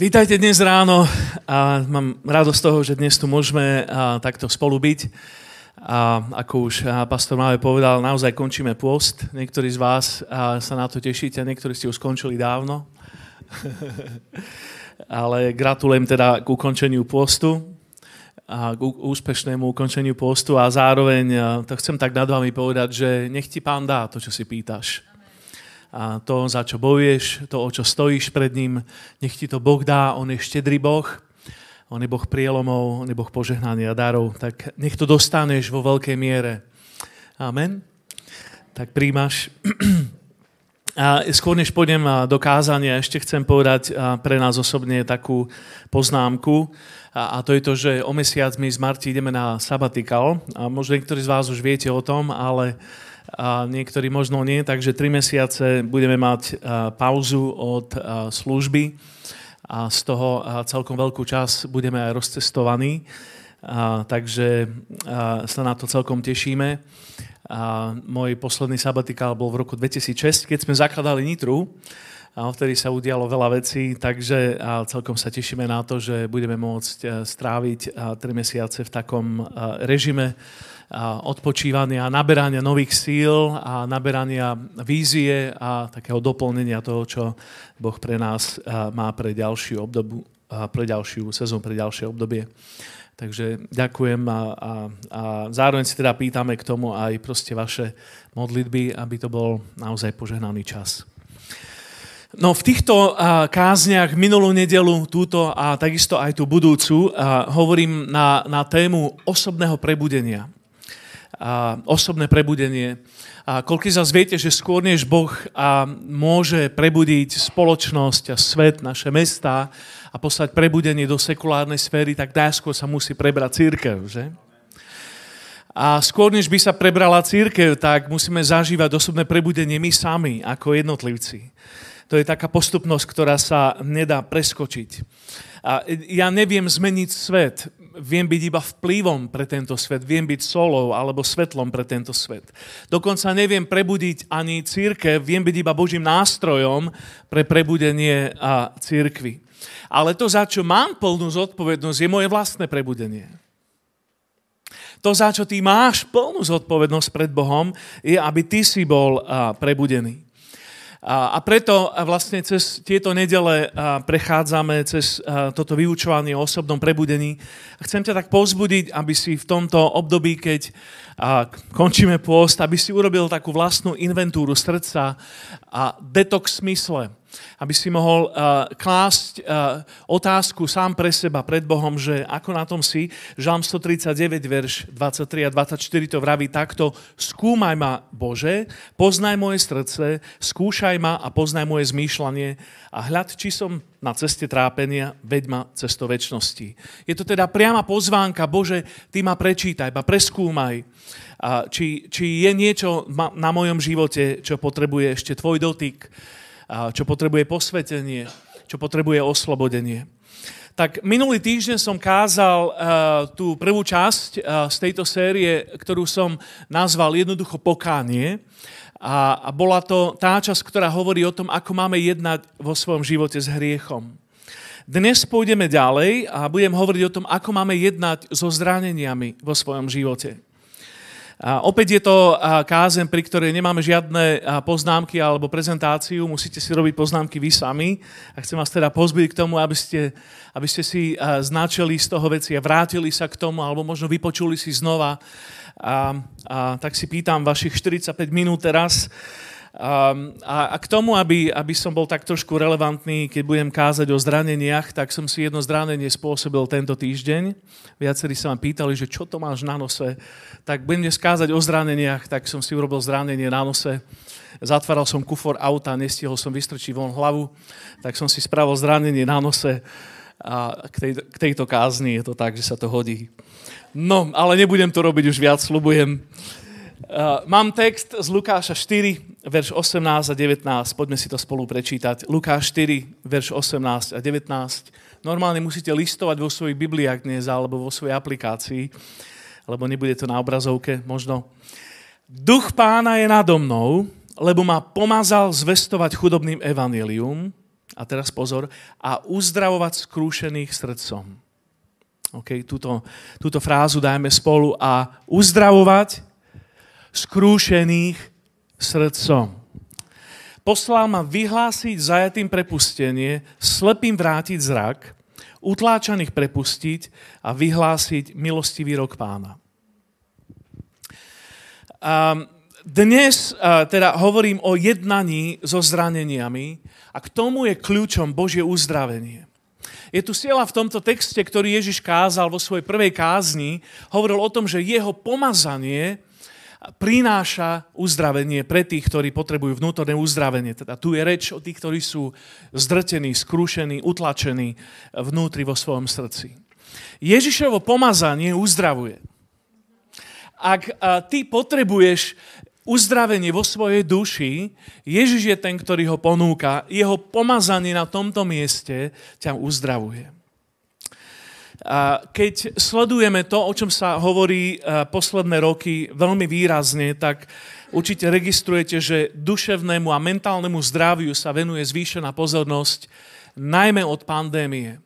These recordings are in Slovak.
Vítajte dnes ráno a mám radosť toho, že dnes tu môžeme takto spolu byť. A ako už pastor Máve povedal, naozaj končíme pôst. Niektorí z vás sa na to tešíte, niektorí ste už skončili dávno. Ale gratulujem teda k ukončeniu postu a k úspešnému ukončeniu postu a zároveň to chcem tak nad vami povedať, že nech ti pán dá to, čo si pýtaš a to, za čo bojuješ, to, o čo stojíš pred ním, nech ti to Boh dá, On je štedrý Boh, On je Boh prielomov, On je Boh požehnania darov, tak nech to dostaneš vo veľkej miere. Amen. Tak príjmaš. A skôr než pôjdem do kázania, ešte chcem povedať pre nás osobne takú poznámku. A, to je to, že o mesiac my z Marti ideme na sabatikal. A možno niektorí z vás už viete o tom, ale niektorí možno nie, takže tri mesiace budeme mať pauzu od služby. A z toho celkom veľkú čas budeme aj rozcestovaní, takže sa na to celkom tešíme. A môj posledný sabatikál bol v roku 2006, keď sme zakladali Nitru, a vtedy sa udialo veľa vecí, takže a celkom sa tešíme na to, že budeme môcť stráviť tri mesiace v takom režime odpočívania, naberania nových síl a naberania vízie a takého doplnenia toho, čo Boh pre nás má pre ďalšiu obdobu, pre ďalšiu sezónu, pre ďalšie obdobie. Takže ďakujem a, a, a zároveň si teda pýtame k tomu aj proste vaše modlitby, aby to bol naozaj požehnaný čas. No v týchto kázniach minulú nedelu, túto a takisto aj tú budúcu, hovorím na, na tému osobného prebudenia a osobné prebudenie. A koľko z vás viete, že skôr než Boh a môže prebudiť spoločnosť a svet, naše mesta a poslať prebudenie do sekulárnej sféry, tak najskôr sa musí prebrať církev, že? A skôr než by sa prebrala církev, tak musíme zažívať osobné prebudenie my sami, ako jednotlivci. To je taká postupnosť, ktorá sa nedá preskočiť. A ja neviem zmeniť svet viem byť iba vplyvom pre tento svet, viem byť solou alebo svetlom pre tento svet. Dokonca neviem prebudiť ani církev, viem byť iba Božím nástrojom pre prebudenie a církvy. Ale to, za čo mám plnú zodpovednosť, je moje vlastné prebudenie. To, za čo ty máš plnú zodpovednosť pred Bohom, je, aby ty si bol prebudený. A preto vlastne cez tieto nedele prechádzame cez toto vyučovanie o osobnom prebudení. Chcem ťa tak pozbudiť, aby si v tomto období, keď končíme pôst, aby si urobil takú vlastnú inventúru srdca a detox smysle aby si mohol uh, klásť uh, otázku sám pre seba, pred Bohom, že ako na tom si. Žalm 139, verš 23 a 24 to vraví takto. Skúmaj ma, Bože, poznaj moje srdce, skúšaj ma a poznaj moje zmýšľanie a hľad, či som na ceste trápenia, veď ma cesto väčšnosti. Je to teda priama pozvánka, Bože, Ty ma prečítaj, ma preskúmaj, či, či je niečo na mojom živote, čo potrebuje ešte Tvoj dotyk, čo potrebuje posvetenie, čo potrebuje oslobodenie. Tak minulý týždeň som kázal uh, tú prvú časť uh, z tejto série, ktorú som nazval jednoducho pokánie. A, a bola to tá časť, ktorá hovorí o tom, ako máme jednať vo svojom živote s hriechom. Dnes pôjdeme ďalej a budem hovoriť o tom, ako máme jednať so zraneniami vo svojom živote. Opäť je to kázem, pri ktorej nemáme žiadne poznámky alebo prezentáciu, musíte si robiť poznámky vy sami. A chcem vás teda pozbyť k tomu, aby ste, aby ste si značili z toho veci a vrátili sa k tomu, alebo možno vypočuli si znova. A, a tak si pýtam vašich 45 minút teraz, Um, a, a k tomu, aby, aby som bol tak trošku relevantný, keď budem kázať o zraneniach, tak som si jedno zranenie spôsobil tento týždeň. Viacerí sa ma pýtali, že čo to máš na nose. Tak budem dnes kázať o zraneniach, tak som si urobil zranenie na nose. Zatváral som kufor auta, nestihol som vystrčiť von hlavu, tak som si spravil zranenie na nose. A k, tej, k tejto kázni je to tak, že sa to hodí. No, ale nebudem to robiť už viac, slubujem. Uh, mám text z Lukáša 4, verš 18 a 19. Poďme si to spolu prečítať. Lukáš 4, verš 18 a 19. Normálne musíte listovať vo svojich Bibliách dnes alebo vo svojej aplikácii, lebo nebude to na obrazovke možno. Duch pána je nado mnou, lebo ma pomazal zvestovať chudobným evanelium, a teraz pozor, a uzdravovať skrúšených srdcom. OK, túto, túto frázu dajme spolu a uzdravovať skrúšených srdcom. Poslal ma vyhlásiť zajatým prepustenie, slepým vrátiť zrak, utláčaných prepustiť a vyhlásiť milostivý rok pána. Um, dnes uh, teda hovorím o jednaní so zraneniami a k tomu je kľúčom Božie uzdravenie. Je tu sila v tomto texte, ktorý Ježiš kázal vo svojej prvej kázni. Hovoril o tom, že jeho pomazanie prináša uzdravenie pre tých, ktorí potrebujú vnútorné uzdravenie. Teda tu je reč o tých, ktorí sú zdrtení, skrúšení, utlačení vnútri vo svojom srdci. Ježišovo pomazanie uzdravuje. Ak ty potrebuješ uzdravenie vo svojej duši, Ježiš je ten, ktorý ho ponúka. Jeho pomazanie na tomto mieste ťa uzdravuje. Keď sledujeme to, o čom sa hovorí e, posledné roky veľmi výrazne, tak určite registrujete, že duševnému a mentálnemu zdraviu sa venuje zvýšená pozornosť, najmä od pandémie.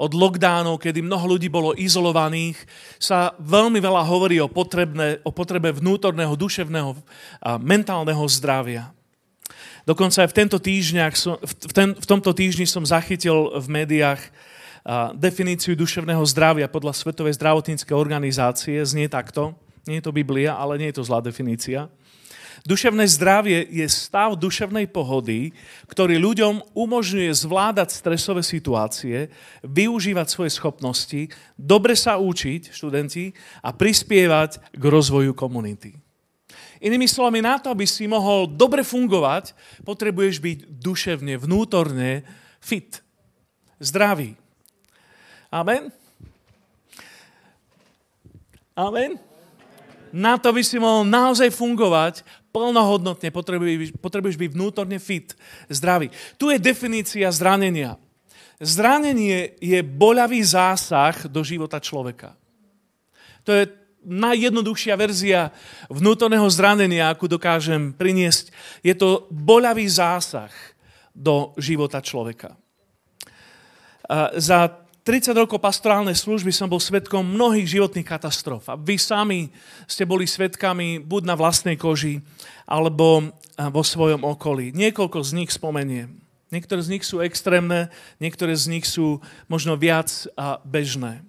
Od lockdownov, kedy mnoho ľudí bolo izolovaných, sa veľmi veľa hovorí o, potrebne, o potrebe vnútorného, duševného a mentálneho zdravia. Dokonca aj v, tento týždňach, v, ten, v tomto týždni som zachytil v médiách definíciu duševného zdravia podľa Svetovej zdravotníckej organizácie znie takto. Nie je to Biblia, ale nie je to zlá definícia. Duševné zdravie je stav duševnej pohody, ktorý ľuďom umožňuje zvládať stresové situácie, využívať svoje schopnosti, dobre sa učiť, študenti, a prispievať k rozvoju komunity. Inými slovami, na to, aby si mohol dobre fungovať, potrebuješ byť duševne, vnútorne fit, zdravý. Amen? Amen? Na to by si mohol naozaj fungovať plnohodnotne, potrebuješ, potrebuješ byť vnútorne fit, zdravý. Tu je definícia zranenia. Zranenie je boľavý zásah do života človeka. To je najjednoduchšia verzia vnútorného zranenia, akú dokážem priniesť. Je to boľavý zásah do života človeka. Za 30 rokov pastorálnej služby som bol svetkom mnohých životných katastrof. A vy sami ste boli svetkami buď na vlastnej koži, alebo vo svojom okolí. Niekoľko z nich spomeniem. Niektoré z nich sú extrémne, niektoré z nich sú možno viac bežné.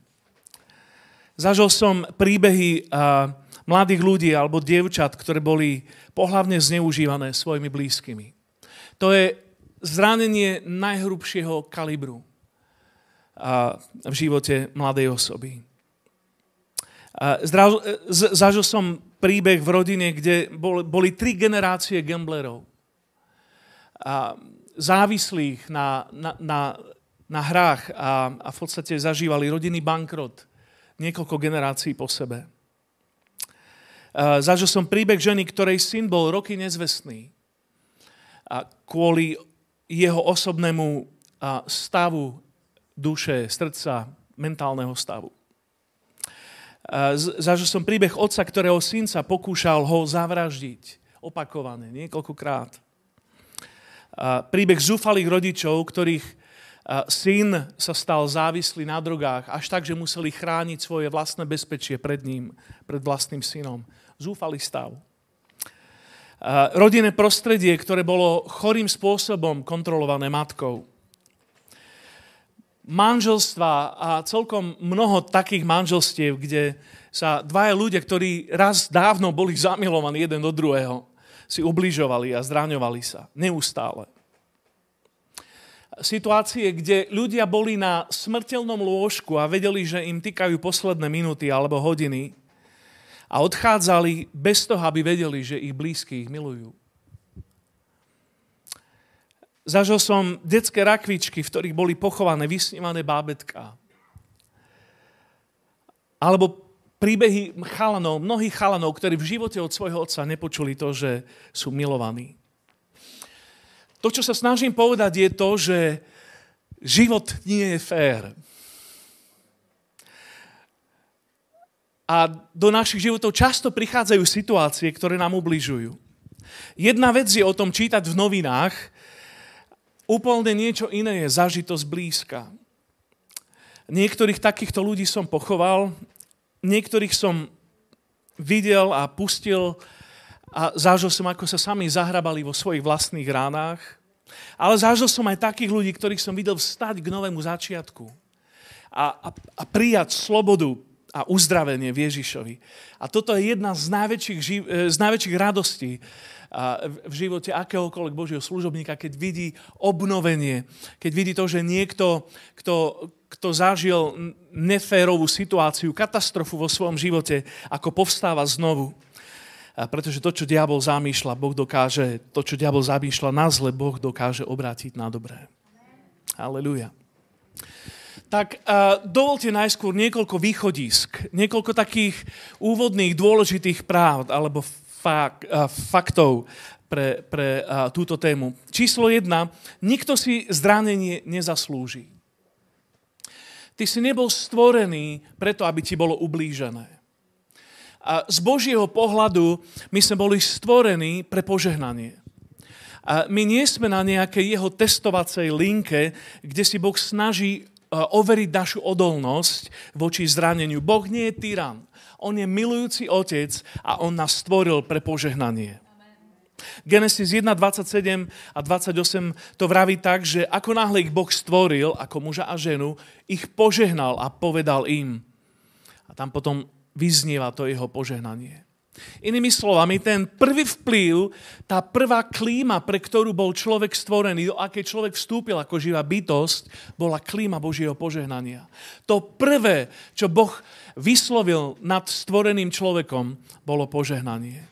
Zažil som príbehy mladých ľudí alebo dievčat, ktoré boli pohlavne zneužívané svojimi blízkymi. To je zranenie najhrubšieho kalibru v živote mladej osoby. Zažil som príbeh v rodine, kde boli tri generácie gamblerov. Závislých na, na, na, na hrách a, a v podstate zažívali rodinný bankrot niekoľko generácií po sebe. Zažil som príbeh ženy, ktorej syn bol roky nezvestný. A kvôli jeho osobnému stavu duše, srdca, mentálneho stavu. Zažil som príbeh otca, ktorého syn sa pokúšal ho zavraždiť opakovane, niekoľkokrát. Príbeh zúfalých rodičov, ktorých syn sa stal závislý na drogách, až tak, že museli chrániť svoje vlastné bezpečie pred ním, pred vlastným synom. Zúfalý stav. Rodinné prostredie, ktoré bolo chorým spôsobom kontrolované matkou manželstva a celkom mnoho takých manželstiev, kde sa dvaja ľudia, ktorí raz dávno boli zamilovaní jeden do druhého, si ubližovali a zraňovali sa. Neustále. Situácie, kde ľudia boli na smrteľnom lôžku a vedeli, že im týkajú posledné minúty alebo hodiny a odchádzali bez toho, aby vedeli, že ich blízky ich milujú. Zažil som detské rakvičky, v ktorých boli pochované vysnívané bábetka. Alebo príbehy chalanov, mnohých chalanov, ktorí v živote od svojho otca nepočuli to, že sú milovaní. To, čo sa snažím povedať, je to, že život nie je fér. A do našich životov často prichádzajú situácie, ktoré nám ubližujú. Jedna vec je o tom čítať v novinách, Úplne niečo iné je zažiť to zblízka. Niektorých takýchto ľudí som pochoval, niektorých som videl a pustil a zažil som, ako sa sami zahrabali vo svojich vlastných ránach. Ale zažil som aj takých ľudí, ktorých som videl vstať k novému začiatku a, a, a prijať slobodu a uzdravenie v Ježišovi. A toto je jedna z najväčších, e, z najväčších radostí v živote akéhokoľvek Božieho služobníka, keď vidí obnovenie, keď vidí to, že niekto, kto, kto zažil neférovú situáciu, katastrofu vo svojom živote, ako povstáva znovu. A pretože to, čo diabol zamýšľa, Boh dokáže, to, čo diabol zamýšľa na zle, Boh dokáže obrátiť na dobré. Aleluja. Tak uh, dovolte najskôr niekoľko východisk, niekoľko takých úvodných dôležitých práv alebo fakt, uh, faktov pre, pre uh, túto tému. Číslo jedna. Nikto si zranenie nezaslúži. Ty si nebol stvorený preto, aby ti bolo ublížené. A z Božieho pohľadu my sme boli stvorení pre požehnanie. A my nie sme na nejakej jeho testovacej linke, kde si Boh snaží overiť našu odolnosť voči zraneniu. Boh nie je tyran. On je milujúci otec a on nás stvoril pre požehnanie. Genesis 1, 27 a 28 to vraví tak, že ako náhle ich Boh stvoril, ako muža a ženu, ich požehnal a povedal im. A tam potom vyznieva to jeho požehnanie. Inými slovami, ten prvý vplyv, tá prvá klíma, pre ktorú bol človek stvorený, do akej človek vstúpil ako živá bytosť, bola klíma Božieho požehnania. To prvé, čo Boh vyslovil nad stvoreným človekom, bolo požehnanie.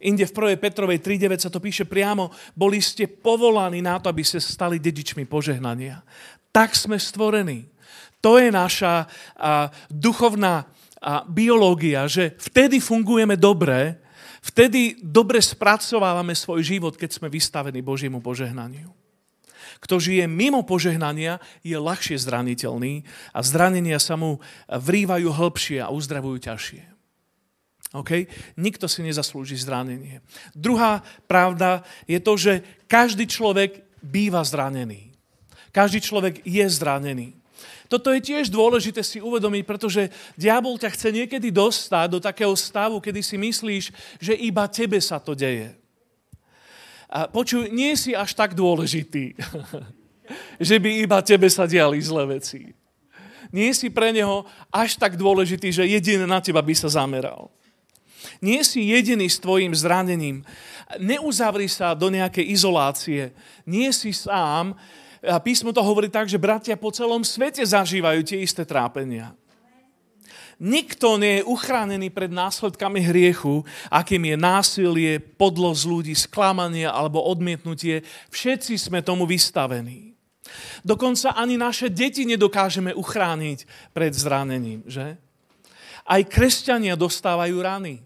Inde v 1. Petrovej 3.9 sa to píše priamo, boli ste povolaní na to, aby ste stali dedičmi požehnania. Tak sme stvorení. To je naša a, duchovná a, biológia, že vtedy fungujeme dobre, vtedy dobre spracovávame svoj život, keď sme vystavení Božiemu požehnaniu. Kto žije mimo požehnania, je ľahšie zraniteľný a zranenia sa mu vrývajú hĺbšie a uzdravujú ťažšie. Okay? Nikto si nezaslúži zranenie. Druhá pravda je to, že každý človek býva zranený. Každý človek je zranený. Toto je tiež dôležité si uvedomiť, pretože diabol ťa chce niekedy dostať do takého stavu, kedy si myslíš, že iba tebe sa to deje. A počuj, nie si až tak dôležitý, že by iba tebe sa diali zlé veci. Nie si pre neho až tak dôležitý, že jediné na teba by sa zameral. Nie si jediný s tvojim zranením. Neuzavri sa do nejakej izolácie. Nie si sám. Písmo to hovorí tak, že bratia po celom svete zažívajú tie isté trápenia. Nikto nie je uchránený pred následkami hriechu, akým je násilie, podlosť ľudí, sklamanie alebo odmietnutie. Všetci sme tomu vystavení. Dokonca ani naše deti nedokážeme uchrániť pred zranením, že? Aj kresťania dostávajú rany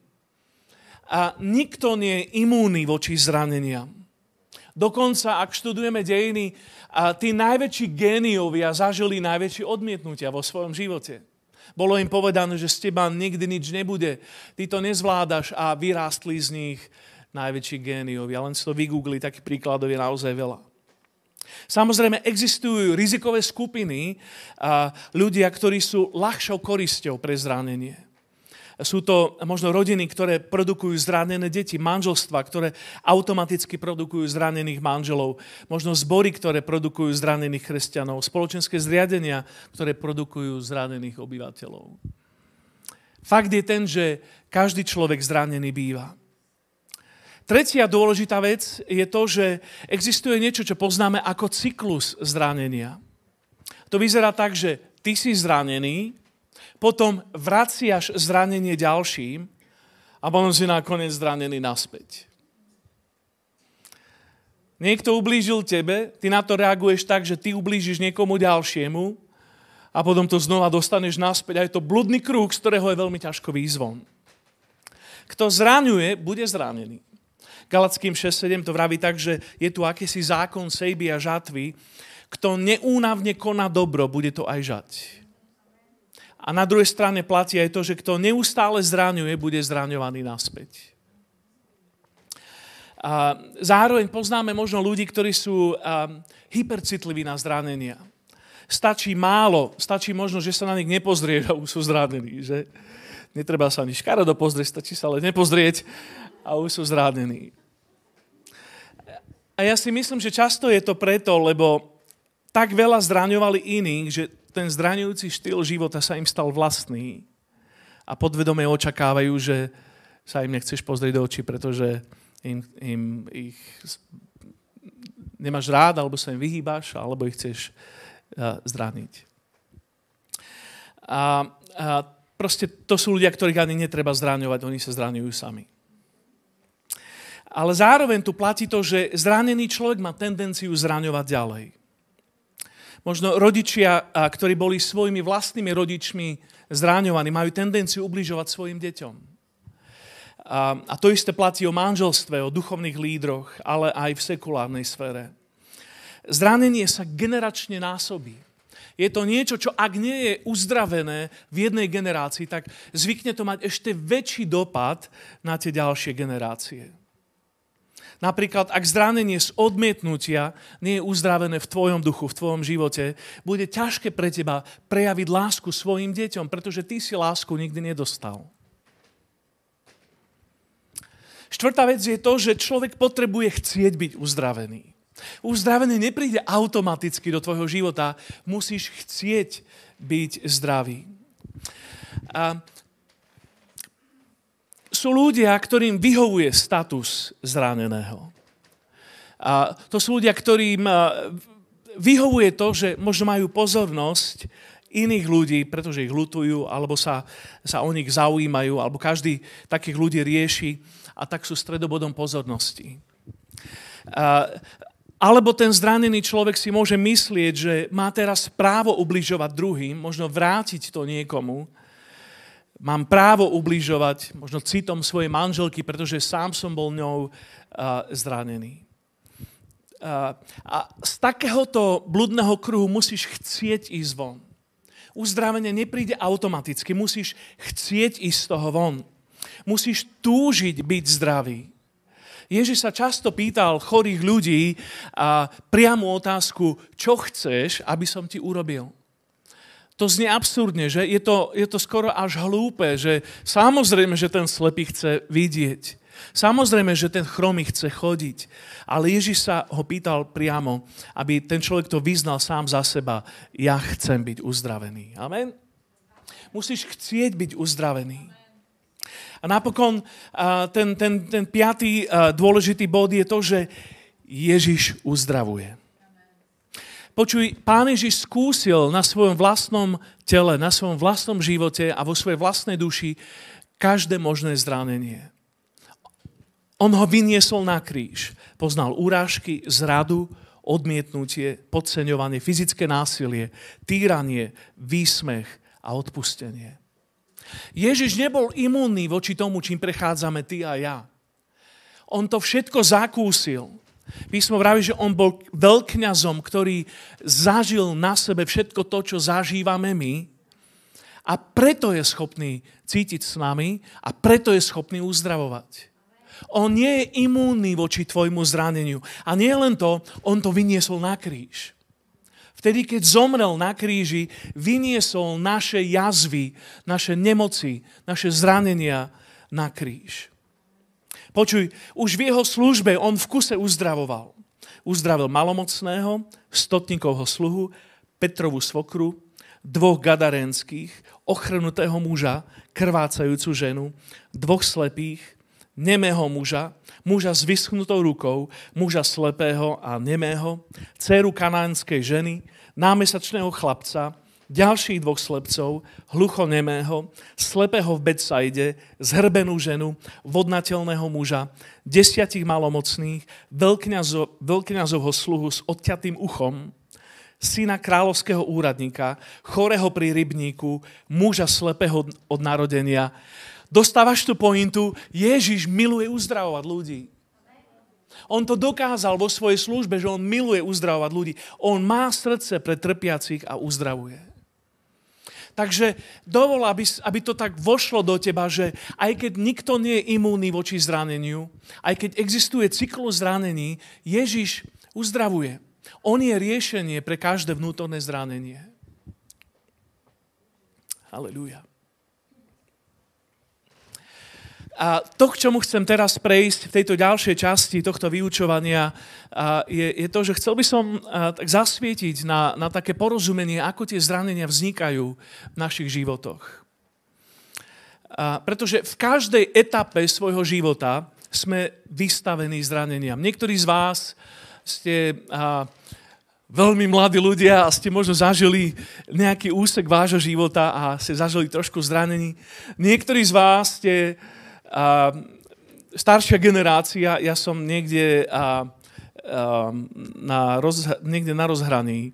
a nikto nie je imúnny voči zraneniam. Dokonca, ak študujeme dejiny, a tí najväčší géniovia zažili najväčšie odmietnutia vo svojom živote. Bolo im povedané, že z teba nikdy nič nebude, ty to nezvládaš a vyrástli z nich najväčší géniovia. Len si to vygoogli, takých príkladov je naozaj veľa. Samozrejme, existujú rizikové skupiny a ľudia, ktorí sú ľahšou korisťou pre zranenie. Sú to možno rodiny, ktoré produkujú zranené deti, manželstva, ktoré automaticky produkujú zranených manželov, možno zbory, ktoré produkujú zranených kresťanov, spoločenské zriadenia, ktoré produkujú zranených obyvateľov. Fakt je ten, že každý človek zranený býva. Tretia dôležitá vec je to, že existuje niečo, čo poznáme ako cyklus zranenia. To vyzerá tak, že ty si zranený, potom vraciaš zranenie ďalším a potom si nakoniec zranený naspäť. Niekto ublížil tebe, ty na to reaguješ tak, že ty ublížiš niekomu ďalšiemu a potom to znova dostaneš naspäť a je to bludný kruh, z ktorého je veľmi ťažko výzvon. Kto zraňuje, bude zranený. Galackým 6.7 to vraví tak, že je tu akýsi zákon sejby a žatvy. Kto neúnavne koná dobro, bude to aj žať. A na druhej strane platí aj to, že kto neustále zraňuje, bude zraňovaný naspäť. A zároveň poznáme možno ľudí, ktorí sú hypercitliví na zranenia. Stačí málo, stačí možno, že sa na nich nepozrie a už sú zranení. Že? Netreba sa ani škaredo pozrieť, stačí sa ale nepozrieť a už sú zranení. A ja si myslím, že často je to preto, lebo tak veľa zraňovali iných, že ten zraňujúci štýl života sa im stal vlastný a podvedome očakávajú, že sa im nechceš pozrieť do očí, pretože im, im ich nemáš rád, alebo sa im vyhýbaš, alebo ich chceš uh, zraniť. A, a proste to sú ľudia, ktorých ani netreba zraňovať, oni sa zraňujú sami. Ale zároveň tu platí to, že zranený človek má tendenciu zraňovať ďalej. Možno rodičia, ktorí boli svojimi vlastnými rodičmi zráňovaní, majú tendenciu ubližovať svojim deťom. A, to isté platí o manželstve, o duchovných lídroch, ale aj v sekulárnej sfére. Zranenie sa generačne násobí. Je to niečo, čo ak nie je uzdravené v jednej generácii, tak zvykne to mať ešte väčší dopad na tie ďalšie generácie. Napríklad, ak zranenie z odmietnutia nie je uzdravené v tvojom duchu, v tvojom živote, bude ťažké pre teba prejaviť lásku svojim deťom, pretože ty si lásku nikdy nedostal. Štvrtá vec je to, že človek potrebuje chcieť byť uzdravený. Uzdravenie nepríde automaticky do tvojho života, musíš chcieť byť zdravý. A sú ľudia, ktorým vyhovuje status zraneného. A to sú ľudia, ktorým vyhovuje to, že možno majú pozornosť iných ľudí, pretože ich lutujú, alebo sa, sa o nich zaujímajú, alebo každý takých ľudí rieši a tak sú stredobodom pozornosti. A, alebo ten zranený človek si môže myslieť, že má teraz právo ubližovať druhým, možno vrátiť to niekomu, mám právo ubližovať možno citom svojej manželky, pretože sám som bol ňou uh, zranený. Uh, a z takéhoto bludného kruhu musíš chcieť ísť von. Uzdravenie nepríde automaticky, musíš chcieť ísť z toho von. Musíš túžiť byť zdravý. Ježiš sa často pýtal chorých ľudí a priamu otázku, čo chceš, aby som ti urobil. To znie absurdne, že je to, je to skoro až hlúpe, že samozrejme, že ten slepý chce vidieť. Samozrejme, že ten chromý chce chodiť. Ale Ježiš sa ho pýtal priamo, aby ten človek to vyznal sám za seba. Ja chcem byť uzdravený. Amen? Musíš chcieť byť uzdravený. A napokon ten, ten, ten piatý dôležitý bod je to, že Ježiš uzdravuje. Počuj, pán Ježiš skúsil na svojom vlastnom tele, na svojom vlastnom živote a vo svojej vlastnej duši každé možné zranenie. On ho vyniesol na kríž. Poznal urážky, zradu, odmietnutie, podceňovanie, fyzické násilie, týranie, výsmech a odpustenie. Ježiš nebol imúnny voči tomu, čím prechádzame ty a ja. On to všetko zakúsil. Písmo vraví, že on bol veľkňazom, ktorý zažil na sebe všetko to, čo zažívame my a preto je schopný cítiť s nami a preto je schopný uzdravovať. On nie je imúnny voči tvojmu zraneniu. A nie len to, on to vyniesol na kríž. Vtedy, keď zomrel na kríži, vyniesol naše jazvy, naše nemoci, naše zranenia na kríž. Počuj, už v jeho službe on v kuse uzdravoval. Uzdravil malomocného, stotníkovho sluhu, Petrovú svokru, dvoch gadarenských, ochrnutého muža, krvácajúcu ženu, dvoch slepých, nemého muža, muža s vyschnutou rukou, muža slepého a nemého, dceru kanánskej ženy, námesačného chlapca, ďalších dvoch slepcov, hluchonemého, slepého v Betsaide, zhrbenú ženu, vodnateľného muža, desiatich malomocných, veľkňazo, veľkňazovho sluhu s odťatým uchom, syna kráľovského úradníka, chorého pri rybníku, muža slepého od narodenia. Dostávaš tú pointu, Ježiš miluje uzdravovať ľudí. On to dokázal vo svojej službe, že on miluje uzdravovať ľudí. On má srdce pre trpiacich a uzdravuje. Takže dovol, aby, aby to tak vošlo do teba, že aj keď nikto nie je imúnny voči zraneniu, aj keď existuje cyklus zranení, Ježiš uzdravuje. On je riešenie pre každé vnútorné zranenie. Halelujá. A to, k čomu chcem teraz prejsť v tejto ďalšej časti tohto vyučovania, je, je to, že chcel by som tak zasvietiť na, na také porozumenie, ako tie zranenia vznikajú v našich životoch. A pretože v každej etape svojho života sme vystavení zraneniam. Niektorí z vás ste a, veľmi mladí ľudia a ste možno zažili nejaký úsek vášho života a ste zažili trošku zranení. Niektorí z vás ste staršia generácia, ja som niekde, a, a, na, roz, niekde na rozhraní.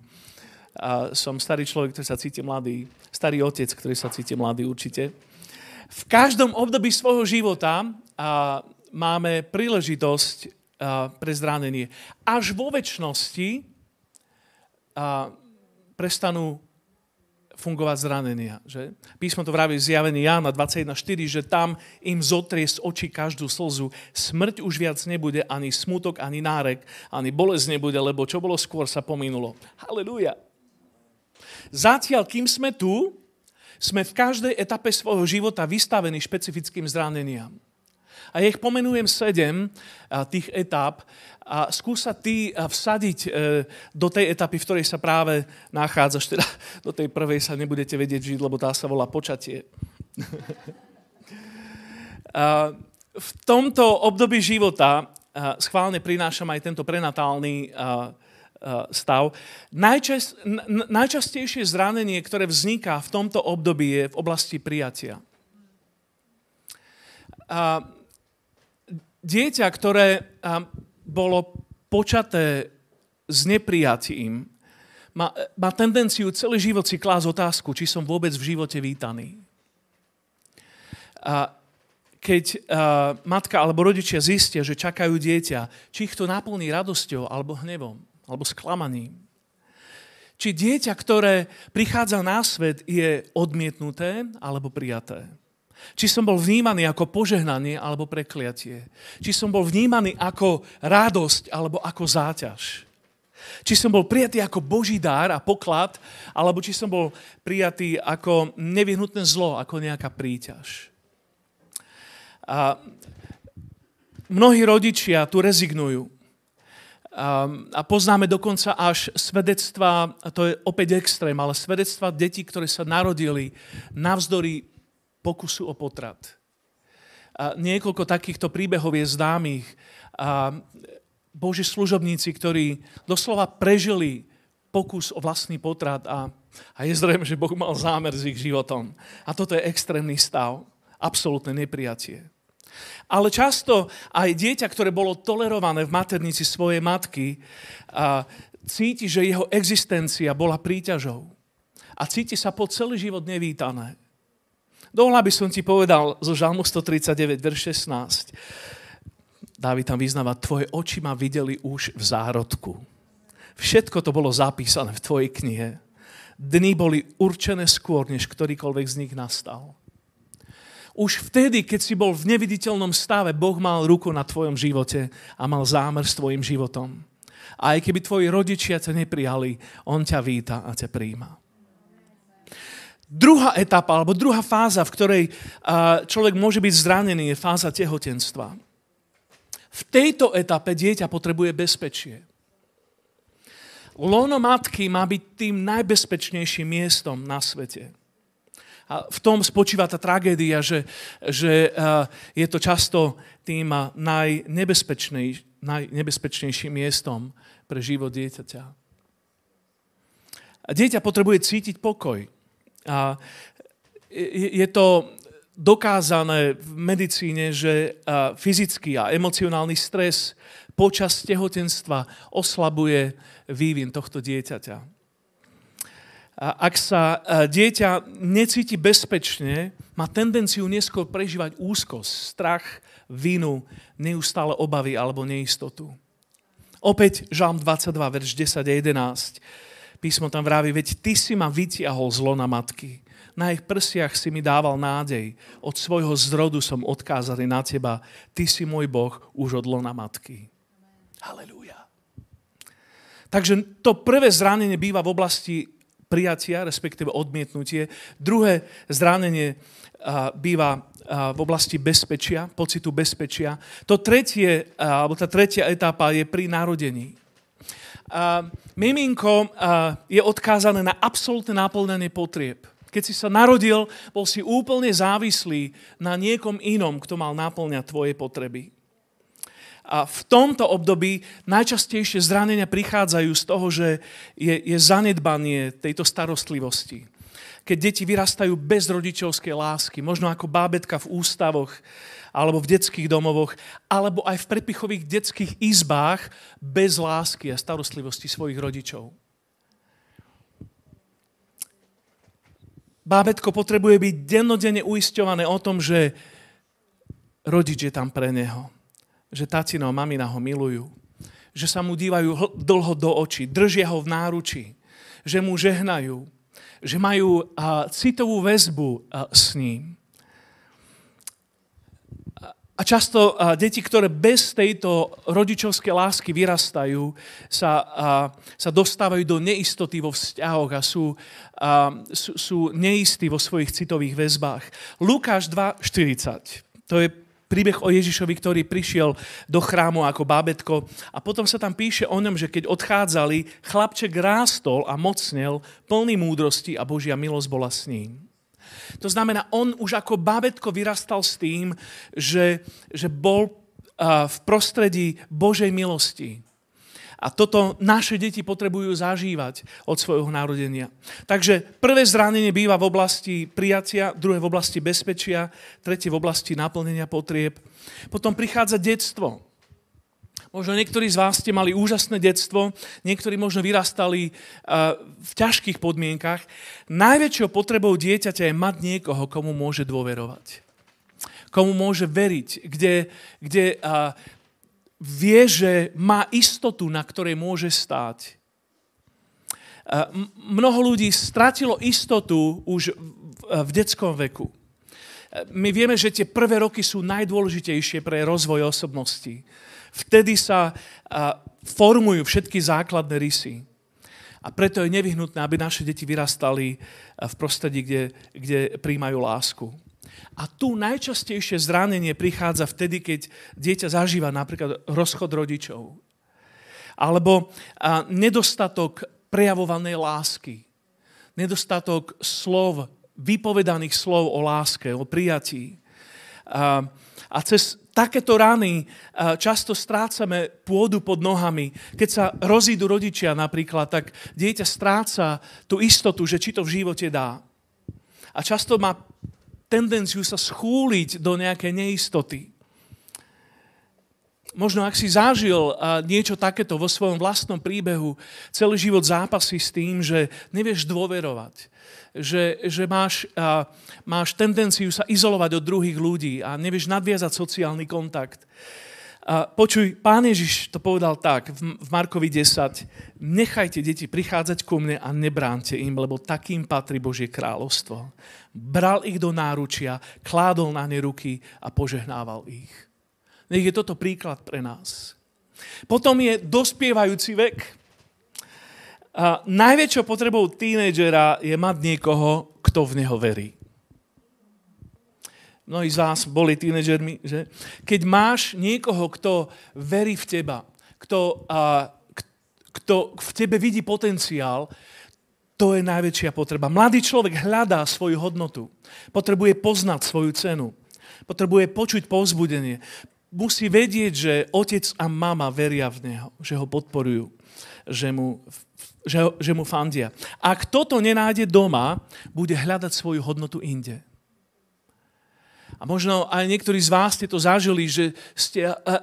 A som starý človek, ktorý sa cíti mladý. Starý otec, ktorý sa cíti mladý určite. V každom období svojho života a, máme príležitosť a, pre zranenie. Až vo väčšnosti a, prestanú fungovať zranenia. Že? Písmo to vraví v zjavení Jána 21.4, že tam im zotrie z očí každú slzu. Smrť už viac nebude, ani smutok, ani nárek, ani bolesť nebude, lebo čo bolo skôr sa pominulo. Halelúja. Zatiaľ, kým sme tu, sme v každej etape svojho života vystavení špecifickým zraneniam. A ja ich pomenujem sedem tých etap a skúsa ty vsadiť e, do tej etapy, v ktorej sa práve nachádzaš. Teda do tej prvej sa nebudete vedieť žiť, lebo tá sa volá počatie. v tomto období života schválne prinášam aj tento prenatálny stav. Najčas, najčastejšie zranenie, ktoré vzniká v tomto období, je v oblasti prijatia. Dieťa, ktoré bolo počaté s neprijatím, má, má tendenciu celý život si klásť otázku, či som vôbec v živote vítaný. A keď a, matka alebo rodičia zistia, že čakajú dieťa, či ich to naplní radosťou alebo hnevom, alebo sklamaním. Či dieťa, ktoré prichádza na svet, je odmietnuté alebo prijaté. Či som bol vnímaný ako požehnanie alebo prekliatie. Či som bol vnímaný ako radosť alebo ako záťaž. Či som bol prijatý ako Boží dár a poklad, alebo či som bol prijatý ako nevyhnutné zlo, ako nejaká príťaž. A mnohí rodičia tu rezignujú. A, poznáme dokonca až svedectva, to je opäť extrém, ale svedectva detí, ktoré sa narodili navzdory pokusu o potrat. A niekoľko takýchto príbehov je známych. A Boží služobníci, ktorí doslova prežili pokus o vlastný potrat a, a je zrejme, že Boh mal zámer s ich životom. A toto je extrémny stav. Absolutné neprijatie. Ale často aj dieťa, ktoré bolo tolerované v maternici svojej matky, a cíti, že jeho existencia bola príťažou. A cíti sa po celý život nevítané. Dovolá by som ti povedal zo Žalmu 139, verš 16. Dávid tam vyznáva, tvoje oči ma videli už v zárodku. Všetko to bolo zapísané v tvojej knihe. Dny boli určené skôr, než ktorýkoľvek z nich nastal. Už vtedy, keď si bol v neviditeľnom stave, Boh mal ruku na tvojom živote a mal zámer s tvojim životom. A aj keby tvoji rodičia ťa neprijali, On ťa víta a ťa príjma. Druhá etapa, alebo druhá fáza, v ktorej človek môže byť zranený, je fáza tehotenstva. V tejto etape dieťa potrebuje bezpečie. Lono matky má byť tým najbezpečnejším miestom na svete. A v tom spočíva tá tragédia, že, že je to často tým najnebezpečnej, najnebezpečnejším miestom pre život dieťaťa. A dieťa potrebuje cítiť pokoj. A je to dokázané v medicíne, že fyzický a emocionálny stres počas tehotenstva oslabuje vývin tohto dieťaťa. A ak sa dieťa necíti bezpečne, má tendenciu neskôr prežívať úzkosť, strach, vinu, neustále obavy alebo neistotu. Opäť Žalm 22, verš 10 a 11 Písmo tam vraví, veď ty si ma vytiahol zlo na matky. Na ich prsiach si mi dával nádej. Od svojho zrodu som odkázaný na teba. Ty si môj Boh už od lona matky. Halelúja. Takže to prvé zranenie býva v oblasti prijatia, respektíve odmietnutie. Druhé zranenie býva v oblasti bezpečia, pocitu bezpečia. To tretie, alebo tá tretia etapa je pri narodení miminko uh, je odkázané na absolútne naplnenie potrieb. Keď si sa narodil, bol si úplne závislý na niekom inom, kto mal naplňať tvoje potreby. A v tomto období najčastejšie zranenia prichádzajú z toho, že je, je zanedbanie tejto starostlivosti. Keď deti vyrastajú bez rodičovskej lásky, možno ako bábetka v ústavoch, alebo v detských domovoch, alebo aj v prepichových detských izbách bez lásky a starostlivosti svojich rodičov. Bábetko potrebuje byť dennodenne uisťované o tom, že rodič je tam pre neho. Že tatino a mamina ho milujú. Že sa mu dívajú dlho do očí, držia ho v náruči. Že mu žehnajú. Že majú citovú väzbu s ním. A často a, deti, ktoré bez tejto rodičovskej lásky vyrastajú, sa, a, sa dostávajú do neistoty vo vzťahoch a sú, a, sú, sú neistí vo svojich citových väzbách. Lukáš 2.40. To je príbeh o Ježišovi, ktorý prišiel do chrámu ako bábetko a potom sa tam píše o ňom, že keď odchádzali, chlapček rástol a mocnel, plný múdrosti a Božia milosť bola s ním. To znamená, on už ako bábetko vyrastal s tým, že, že bol v prostredí Božej milosti. A toto naše deti potrebujú zažívať od svojho narodenia. Takže prvé zranenie býva v oblasti prijatia, druhé v oblasti bezpečia, tretie v oblasti naplnenia potrieb. Potom prichádza detstvo. Možno niektorí z vás ste mali úžasné detstvo, niektorí možno vyrastali v ťažkých podmienkach. Najväčšou potrebou dieťaťa je mať niekoho, komu môže dôverovať. Komu môže veriť, kde, kde vie, že má istotu, na ktorej môže stáť. Mnoho ľudí stratilo istotu už v detskom veku. My vieme, že tie prvé roky sú najdôležitejšie pre rozvoj osobnosti. Vtedy sa formujú všetky základné rysy. A preto je nevyhnutné, aby naše deti vyrastali v prostredí, kde, kde príjmajú lásku. A tu najčastejšie zranenie prichádza vtedy, keď dieťa zažíva napríklad rozchod rodičov. Alebo nedostatok prejavovanej lásky. Nedostatok slov, vypovedaných slov o láske, o prijatí. A, a cez takéto rany často strácame pôdu pod nohami. Keď sa rozídu rodičia napríklad, tak dieťa stráca tú istotu, že či to v živote dá. A často má tendenciu sa schúliť do nejakej neistoty. Možno ak si zažil niečo takéto vo svojom vlastnom príbehu, celý život zápasí s tým, že nevieš dôverovať že, že máš, a, máš tendenciu sa izolovať od druhých ľudí a nevieš nadviazať sociálny kontakt. A počuj, pán Ježiš to povedal tak v, v Markovi 10. Nechajte deti prichádzať ku mne a nebránte im, lebo takým patrí Božie kráľovstvo. Bral ich do náručia, kládol na ne ruky a požehnával ich. Nech je toto príklad pre nás. Potom je dospievajúci vek. A najväčšou potrebou tínejdžera je mať niekoho, kto v neho verí. Mnohí z vás boli tínejdžermi, že? Keď máš niekoho, kto verí v teba, kto, a, kto v tebe vidí potenciál, to je najväčšia potreba. Mladý človek hľadá svoju hodnotu. Potrebuje poznať svoju cenu. Potrebuje počuť povzbudenie. Musí vedieť, že otec a mama veria v neho, že ho podporujú, že mu že, že mu fandia. Ak toto nenájde doma, bude hľadať svoju hodnotu inde. A možno aj niektorí z vás ste to zažili, že ste uh, uh,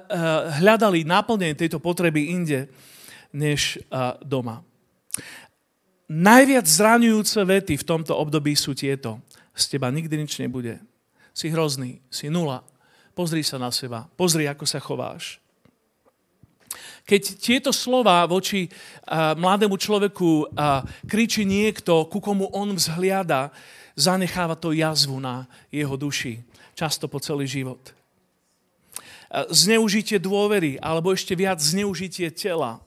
hľadali naplnenie tejto potreby inde, než uh, doma. Najviac zraňujúce vety v tomto období sú tieto. Z teba nikdy nič nebude. Si hrozný, si nula. Pozri sa na seba, pozri, ako sa chováš. Keď tieto slova voči uh, mladému človeku uh, kričí niekto, ku komu on vzhliada, zanecháva to jazvu na jeho duši, často po celý život. Uh, zneužitie dôvery, alebo ešte viac zneužitie tela,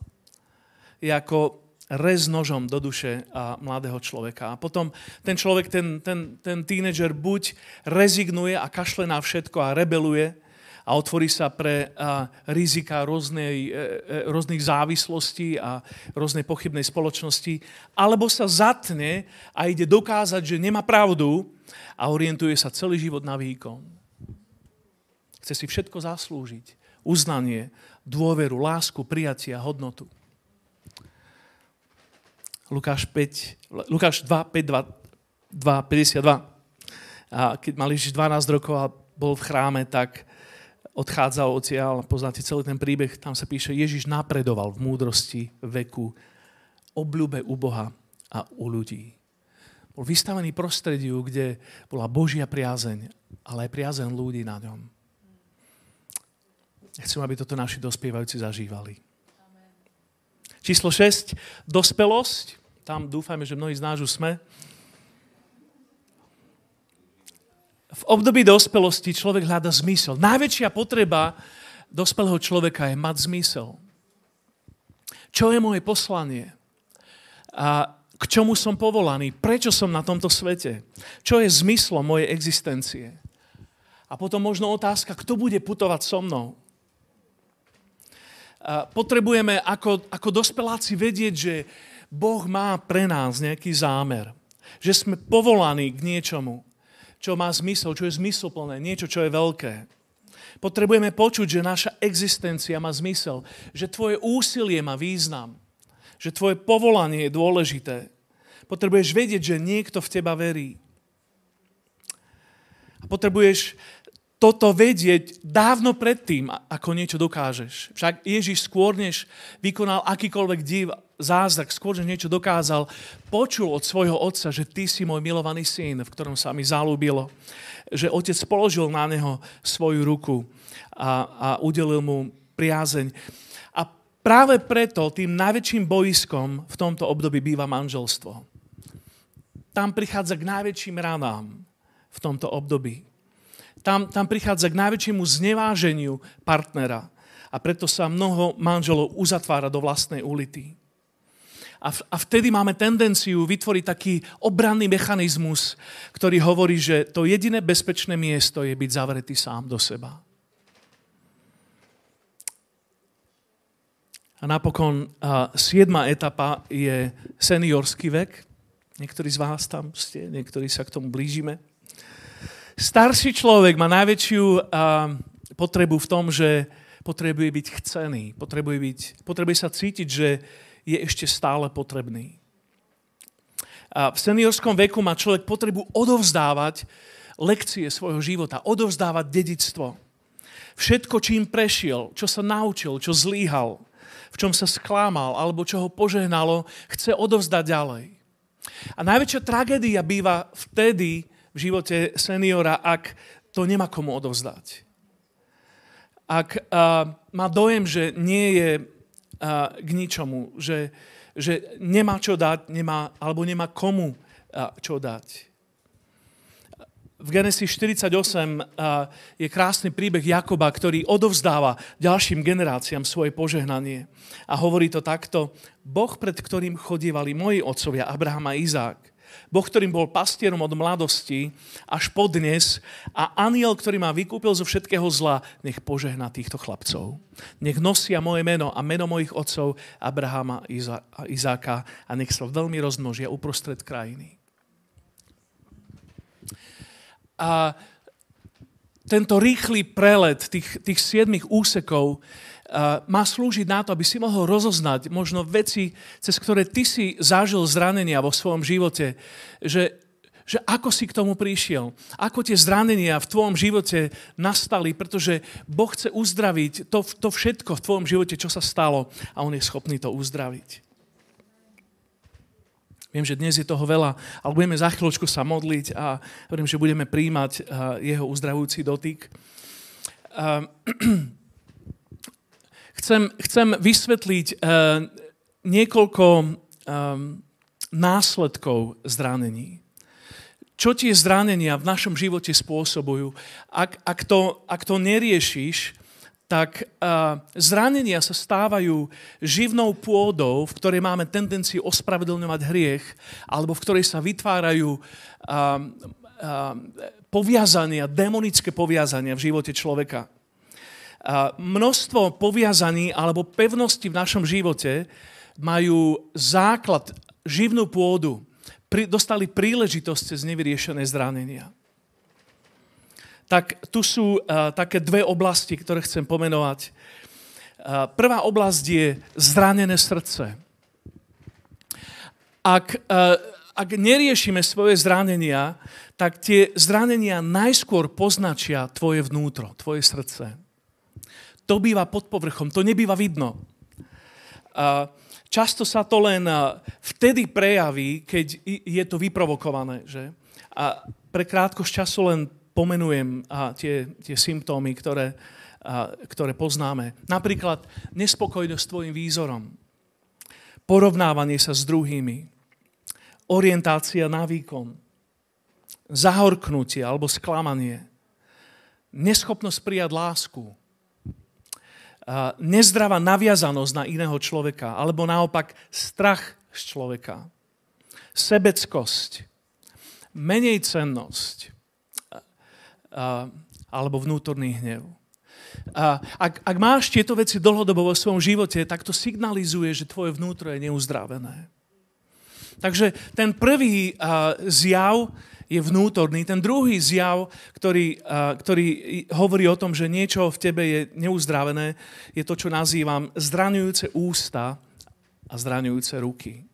je ako rez nožom do duše a mladého človeka. A potom ten človek, ten, ten, ten tínedžer buď rezignuje a kašle na všetko a rebeluje a otvorí sa pre a, rizika rôznej, e, e, rôznych závislostí a rôznej pochybnej spoločnosti, alebo sa zatne a ide dokázať, že nemá pravdu a orientuje sa celý život na výkon. Chce si všetko zaslúžiť. Uznanie, dôveru, lásku, prijatia, hodnotu. Lukáš, 5, Lukáš 2, 5, 2, 2, 52. A keď mal Ježiš 12 rokov a bol v chráme, tak odchádzal odtiaľ, poznáte celý ten príbeh, tam sa píše, Ježiš napredoval v múdrosti, veku, obľúbe u Boha a u ľudí. Bol vystavený prostrediu, kde bola Božia priazeň, ale aj priazeň ľudí na ňom. Chcem, aby toto naši dospievajúci zažívali. Číslo 6. Dospelosť tam dúfajme, že mnohí z nás už sme. V období dospelosti človek hľada zmysel. Najväčšia potreba dospelého človeka je mať zmysel. Čo je moje poslanie? A k čomu som povolaný? Prečo som na tomto svete? Čo je zmyslom mojej existencie? A potom možno otázka, kto bude putovať so mnou? A potrebujeme ako, ako dospeláci vedieť, že Boh má pre nás nejaký zámer. Že sme povolaní k niečomu, čo má zmysel, čo je zmysluplné, niečo, čo je veľké. Potrebujeme počuť, že naša existencia má zmysel, že tvoje úsilie má význam, že tvoje povolanie je dôležité. Potrebuješ vedieť, že niekto v teba verí. A potrebuješ toto vedieť dávno predtým, ako niečo dokážeš. Však Ježiš skôr, než vykonal akýkoľvek div, zázrak, skôr, než niečo dokázal, počul od svojho otca, že ty si môj milovaný syn, v ktorom sa mi zalúbilo. Že otec položil na neho svoju ruku a, a udelil mu priazeň. A práve preto tým najväčším boiskom v tomto období býva manželstvo. Tam prichádza k najväčším ranám v tomto období tam, tam prichádza k najväčšiemu zneváženiu partnera. A preto sa mnoho manželov uzatvára do vlastnej ulity. A, v, a vtedy máme tendenciu vytvoriť taký obranný mechanizmus, ktorý hovorí, že to jediné bezpečné miesto je byť zavretý sám do seba. A napokon a siedma etapa je seniorský vek. Niektorí z vás tam ste, niektorí sa k tomu blížime. Starší človek má najväčšiu uh, potrebu v tom, že potrebuje byť chcený, potrebuje, byť, potrebuje sa cítiť, že je ešte stále potrebný. A v seniorskom veku má človek potrebu odovzdávať lekcie svojho života, odovzdávať dedictvo. Všetko, čím prešiel, čo sa naučil, čo zlíhal, v čom sa sklámal, alebo čo ho požehnalo, chce odovzdať ďalej. A najväčšia tragédia býva vtedy, v živote seniora, ak to nemá komu odovzdať. Ak uh, má dojem, že nie je k ničomu, že, že nemá čo dať, nemá, alebo nemá komu čo dať. V Genesis 48 je krásny príbeh Jakoba, ktorý odovzdáva ďalším generáciám svoje požehnanie. A hovorí to takto. Boh, pred ktorým chodívali moji otcovia, Abraham a Izák, Boh, ktorým bol pastierom od mladosti až po dnes a aniel, ktorý ma vykúpil zo všetkého zla, nech požehná týchto chlapcov. Nech nosia moje meno a meno mojich otcov Abrahama a Izáka a nech sa veľmi rozmnožia uprostred krajiny. A tento rýchly prelet tých, tých siedmých úsekov má slúžiť na to, aby si mohol rozoznať možno veci, cez ktoré ty si zažil zranenia vo svojom živote, že, že ako si k tomu prišiel, ako tie zranenia v tvojom živote nastali, pretože Boh chce uzdraviť to, to všetko v tvojom živote, čo sa stalo a On je schopný to uzdraviť. Viem, že dnes je toho veľa, ale budeme za chvíľočku sa modliť a viem, že budeme príjmať jeho uzdravujúci dotyk. chcem, chcem vysvetliť uh, niekoľko um, následkov zranení. Čo tie zranenia v našom živote spôsobujú? Ak, ak, to, ak to neriešiš, tak uh, zranenia sa stávajú živnou pôdou, v ktorej máme tendenciu ospravedlňovať hriech, alebo v ktorej sa vytvárajú uh, uh, poviazania, demonické poviazania v živote človeka. Množstvo poviazaní alebo pevnosti v našom živote majú základ, živnú pôdu, pri, dostali príležitosť cez nevyriešené zranenia tak tu sú uh, také dve oblasti, ktoré chcem pomenovať. Uh, prvá oblasť je zranené srdce. Ak, uh, ak neriešime svoje zranenia, tak tie zranenia najskôr poznačia tvoje vnútro, tvoje srdce. To býva pod povrchom, to nebýva vidno. Často sa to len vtedy prejaví, keď je to vyprovokované. Že? A pre krátkosť času len pomenujem a tie, tie symptómy, ktoré, ktoré poznáme. Napríklad nespokojnosť s tvojim výzorom, porovnávanie sa s druhými, orientácia výkon, zahorknutie alebo sklamanie, neschopnosť prijať lásku, nezdravá naviazanosť na iného človeka, alebo naopak strach z človeka, sebeckosť, menej cennosť, alebo vnútorný hnev. Ak, ak máš tieto veci dlhodobo vo svojom živote, tak to signalizuje, že tvoje vnútro je neuzdravené. Takže ten prvý zjav je vnútorný. Ten druhý zjav, ktorý, uh, ktorý hovorí o tom, že niečo v tebe je neuzdravené, je to, čo nazývam zraňujúce ústa a zraňujúce ruky.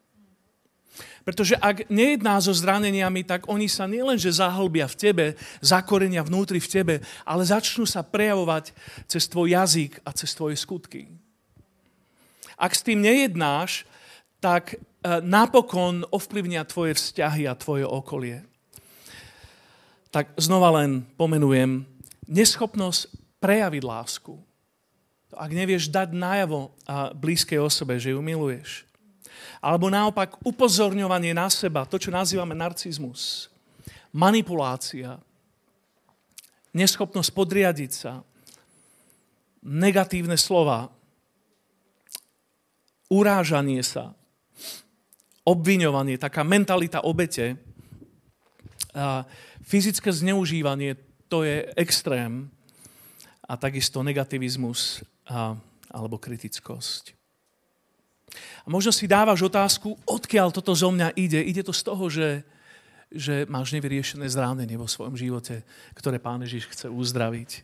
Pretože ak nejedná so zraneniami, tak oni sa nielenže zahlbia v tebe, zakorenia vnútri v tebe, ale začnú sa prejavovať cez tvoj jazyk a cez tvoje skutky. Ak s tým nejednáš, tak e, napokon ovplyvnia tvoje vzťahy a tvoje okolie. Tak znova len pomenujem, neschopnosť prejaviť lásku. Ak nevieš dať najavo blízkej osobe, že ju miluješ, alebo naopak upozorňovanie na seba, to, čo nazývame narcizmus. Manipulácia, neschopnosť podriadiť sa, negatívne slova, urážanie sa, obviňovanie, taká mentalita obete, fyzické zneužívanie, to je extrém a takisto negativizmus a, alebo kritickosť. A možno si dávaš otázku, odkiaľ toto zo mňa ide. Ide to z toho, že, že máš nevyriešené zranenie vo svojom živote, ktoré Pán Ježiš chce uzdraviť.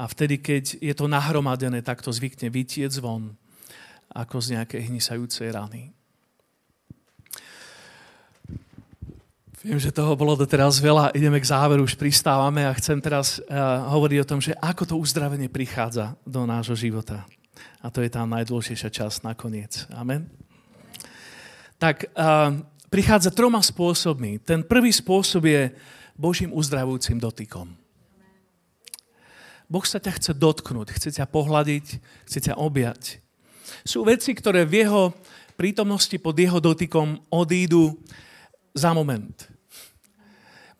A vtedy, keď je to nahromadené, tak to zvykne vytiec von, ako z nejakej hnisajúcej rany. Viem, že toho bolo doteraz veľa, ideme k záveru, už pristávame a chcem teraz uh, hovoriť o tom, že ako to uzdravenie prichádza do nášho života. A to je tá najdôležitejšia časť nakoniec. Amen. Tak uh, prichádza troma spôsobmi. Ten prvý spôsob je Božím uzdravujúcim dotykom. Boh sa ťa chce dotknúť, chce ťa pohľadiť, chce ťa objať. Sú veci, ktoré v jeho prítomnosti pod jeho dotykom odídu za moment.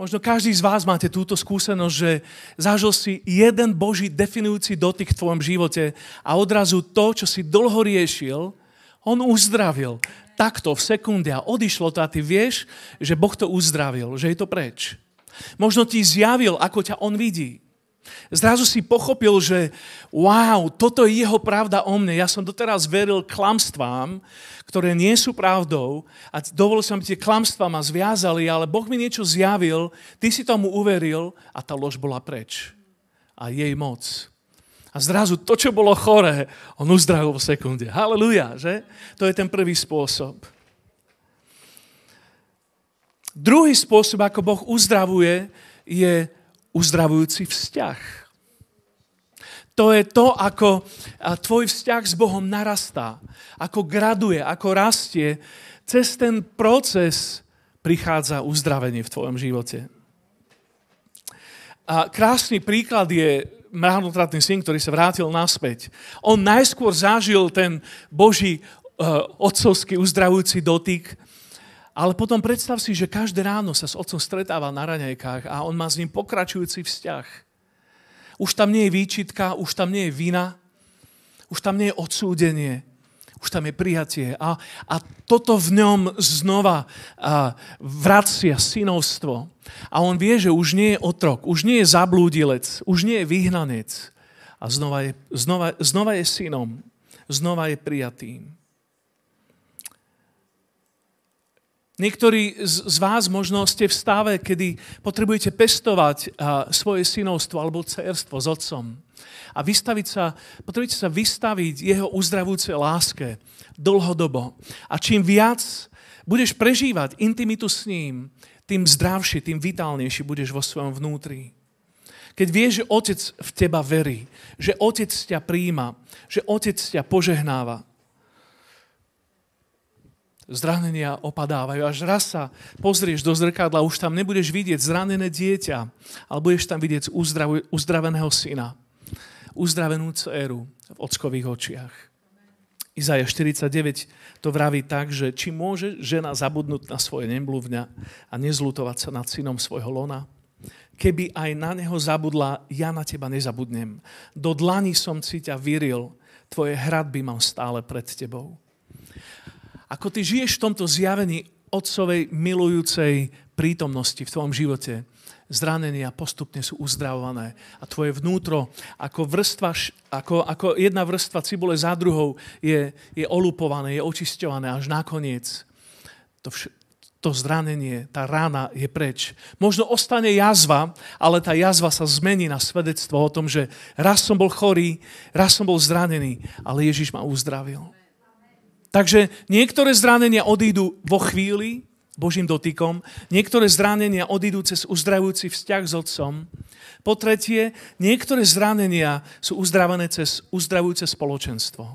Možno každý z vás máte túto skúsenosť, že zažil si jeden Boží definujúci dotyk v tvojom živote a odrazu to, čo si dlho riešil, on uzdravil. Takto v sekunde a odišlo to a ty vieš, že Boh to uzdravil, že je to preč. Možno ti zjavil, ako ťa on vidí. Zrazu si pochopil, že wow, toto je jeho pravda o mne. Ja som doteraz veril klamstvám, ktoré nie sú pravdou a dovolil som, aby tie klamstvá ma zviazali, ale Boh mi niečo zjavil, ty si tomu uveril a tá lož bola preč. A jej moc. A zrazu to, čo bolo choré, on uzdravil v sekunde. Halleluja, že? To je ten prvý spôsob. Druhý spôsob, ako Boh uzdravuje, je uzdravujúci vzťah. To je to, ako tvoj vzťah s Bohom narastá, ako graduje, ako rastie. Cez ten proces prichádza uzdravenie v tvojom živote. A krásny príklad je marnotratný syn, ktorý sa vrátil naspäť. On najskôr zažil ten Boží uh, otcovský uzdravujúci dotyk, ale potom predstav si, že každé ráno sa s otcom stretáva na raňajkách a on má s ním pokračujúci vzťah. Už tam nie je výčitka, už tam nie je vina, už tam nie je odsúdenie, už tam je prijatie. A, a toto v ňom znova a, vracia synovstvo. A on vie, že už nie je otrok, už nie je zablúdilec, už nie je vyhnanec. A znova je, znova, znova je synom, znova je prijatým. Niektorí z vás možno ste v stave, kedy potrebujete pestovať svoje synovstvo alebo cerstvo s otcom a vystaviť sa, potrebujete sa vystaviť jeho uzdravujúcej láske dlhodobo. A čím viac budeš prežívať intimitu s ním, tým zdravší, tým vitálnejší budeš vo svojom vnútri. Keď vieš, že otec v teba verí, že otec ťa príjima, že otec ťa požehnáva, zranenia opadávajú. Až raz sa pozrieš do zrkadla, už tam nebudeš vidieť zranené dieťa, ale budeš tam vidieť uzdraveného syna uzdravenú dceru v ockových očiach. Izaja 49 to vraví tak, že či môže žena zabudnúť na svoje nembluvňa a nezlutovať sa nad synom svojho lona? Keby aj na neho zabudla, ja na teba nezabudnem. Do dlani som si ťa vyril, tvoje hradby mám stále pred tebou. Ako ty žiješ v tomto zjavení otcovej milujúcej prítomnosti v tvojom živote, zranenia postupne sú uzdravované. A tvoje vnútro, ako, vrstva, ako, ako jedna vrstva cibule za druhou, je, je olupované, je očisťované až nakoniec. To, vš- to zranenie, tá rána je preč. Možno ostane jazva, ale tá jazva sa zmení na svedectvo o tom, že raz som bol chorý, raz som bol zranený, ale Ježiš ma uzdravil. Takže niektoré zranenia odídu vo chvíli, Božím dotykom. Niektoré zranenia odídu cez uzdravujúci vzťah s Otcom. Po tretie, niektoré zranenia sú uzdravené cez uzdravujúce spoločenstvo.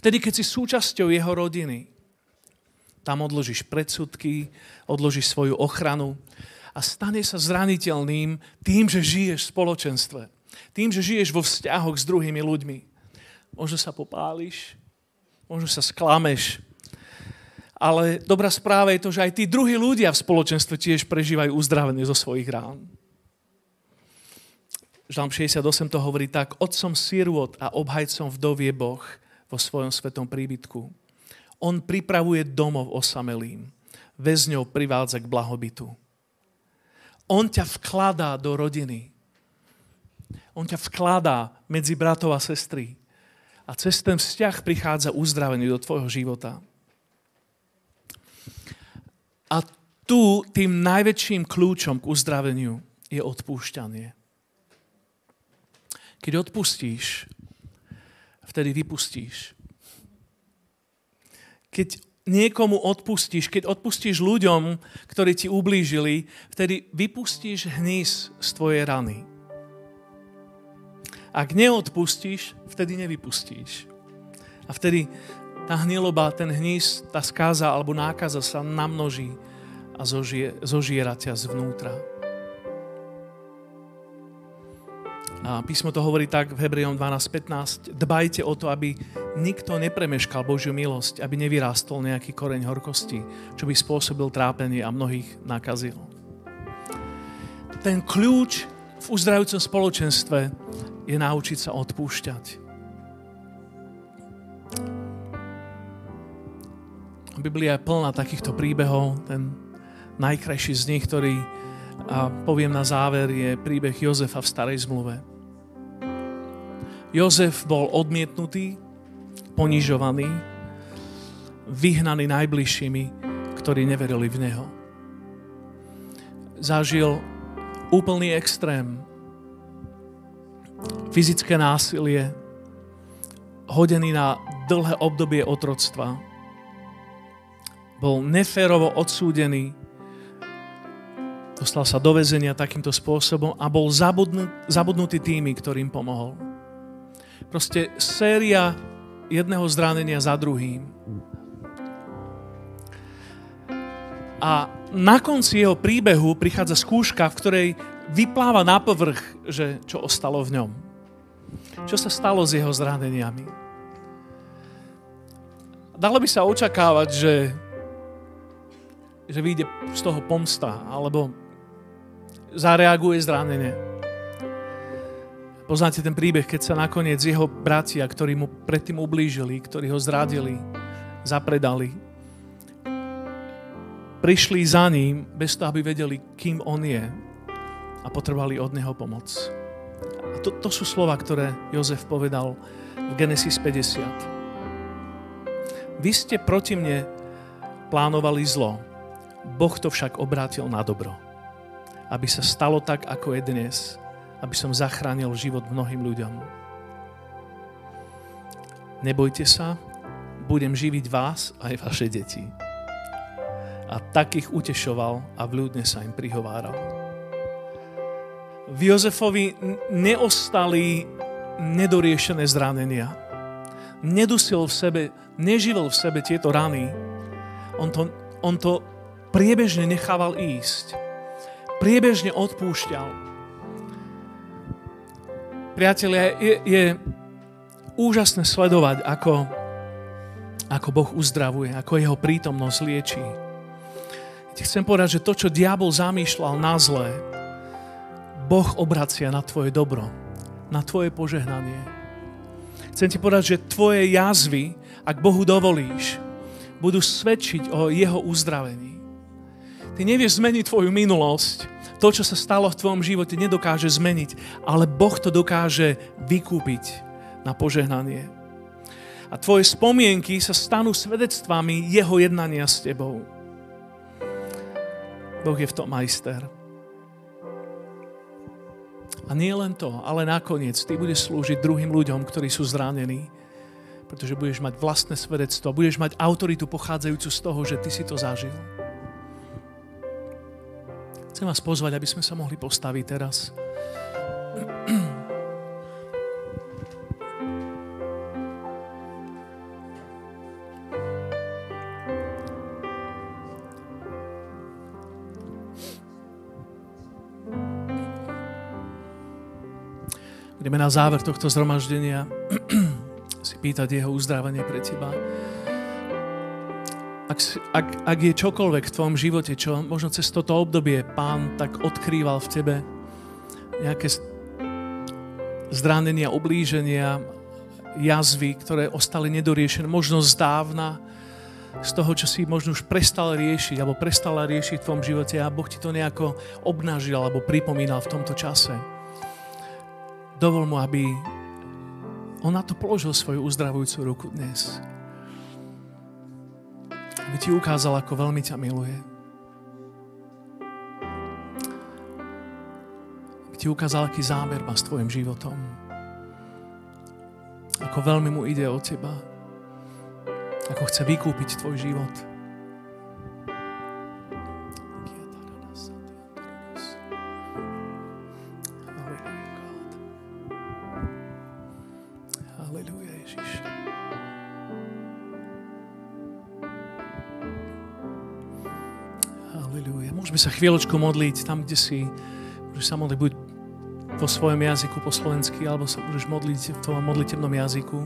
Vtedy, keď si súčasťou jeho rodiny, tam odložíš predsudky, odložíš svoju ochranu a stane sa zraniteľným tým, že žiješ v spoločenstve. Tým, že žiješ vo vzťahoch s druhými ľuďmi. Možno sa popáliš, možno sa sklameš, ale dobrá správa je to, že aj tí druhí ľudia v spoločenstve tiež prežívajú uzdravenie zo svojich rán. Žalm 68 to hovorí tak, otcom sirvot a obhajcom vdov je Boh vo svojom svetom príbytku. On pripravuje domov osamelým, väzňov privádza k blahobytu. On ťa vkladá do rodiny. On ťa vkladá medzi bratov a sestry. A cez ten vzťah prichádza uzdravenie do tvojho života. A tu tým najväčším kľúčom k uzdraveniu je odpúšťanie. Keď odpustíš, vtedy vypustíš. Keď niekomu odpustíš, keď odpustíš ľuďom, ktorí ti ublížili, vtedy vypustíš hnis z tvojej rany. Ak neodpustíš, vtedy nevypustíš. A vtedy tá hniloba, ten hnis, tá skáza alebo nákaza sa namnoží a zožie, zožiera ťa zvnútra. A písmo to hovorí tak v Hebrejom 12.15. Dbajte o to, aby nikto nepremeškal Božiu milosť, aby nevyrástol nejaký koreň horkosti, čo by spôsobil trápenie a mnohých nakazil. Ten kľúč v uzdravujúcom spoločenstve je naučiť sa odpúšťať. Biblia je plná takýchto príbehov. Ten najkrajší z nich, ktorý a poviem na záver, je príbeh Jozefa v starej zmluve. Jozef bol odmietnutý, ponižovaný, vyhnaný najbližšími, ktorí neverili v neho. Zažil úplný extrém, fyzické násilie, hodený na dlhé obdobie otroctva, bol neférovo odsúdený, dostal sa do väzenia takýmto spôsobom a bol zabudnut, zabudnutý tými, ktorým pomohol. Proste séria jedného zranenia za druhým. A na konci jeho príbehu prichádza skúška, v ktorej vypláva na povrch, že čo ostalo v ňom. Čo sa stalo s jeho zraneniami. Dalo by sa očakávať, že, že vyjde z toho pomsta, alebo zareaguje zranenie. Poznáte ten príbeh, keď sa nakoniec jeho bratia, ktorí mu predtým ublížili, ktorí ho zradili, zapredali, prišli za ním bez toho, aby vedeli, kým on je a potrebovali od neho pomoc. A to, to sú slova, ktoré Jozef povedal v Genesis 50. Vy ste proti mne plánovali zlo, Boh to však obrátil na dobro. Aby sa stalo tak, ako je dnes, aby som zachránil život mnohým ľuďom. Nebojte sa, budem živiť vás aj vaše deti. A tak ich utešoval a vľúdne sa im prihováral. V Jozefovi neostali nedoriešené zranenia. Nedusil v sebe, neživil v sebe tieto rany. On to, on to priebežne nechával ísť. Priebežne odpúšťal Priatelia, je, je úžasné sledovať, ako, ako Boh uzdravuje, ako jeho prítomnosť liečí. Chcem povedať, že to, čo diabol zamýšľal na zlé, Boh obracia na tvoje dobro, na tvoje požehnanie. Chcem ti povedať, že tvoje jazvy, ak Bohu dovolíš, budú svedčiť o jeho uzdravení. Ty nevieš zmeniť tvoju minulosť, to, čo sa stalo v tvojom živote, nedokáže zmeniť, ale Boh to dokáže vykúpiť na požehnanie. A tvoje spomienky sa stanú svedectvami jeho jednania s tebou. Boh je v tom majster. A nie len to, ale nakoniec ty budeš slúžiť druhým ľuďom, ktorí sú zranení, pretože budeš mať vlastné svedectvo, budeš mať autoritu pochádzajúcu z toho, že ty si to zažil. Chcem vás pozvať, aby sme sa mohli postaviť teraz. Budeme na záver tohto zhromaždenia si pýtať jeho uzdravenie pre teba ak, ak, ak je čokoľvek v tvojom živote, čo možno cez toto obdobie pán tak odkrýval v tebe, nejaké zranenia, oblíženia, jazvy, ktoré ostali nedoriešené, možno zdávna, z toho, čo si možno už prestal riešiť, alebo prestala riešiť v tvojom živote a Boh ti to nejako obnažil, alebo pripomínal v tomto čase. Dovol mu, aby on na to položil svoju uzdravujúcu ruku dnes aby ti ukázal, ako veľmi ťa miluje. Aby ti ukázal, aký zámer má s tvojim životom. Ako veľmi mu ide o teba. Ako chce vykúpiť tvoj život. Sa chvíľočku modliť tam, kde si. Môžeš sa modliť buď vo svojom jazyku po slovensky, alebo sa môžeš modliť v tom modlitebnom jazyku.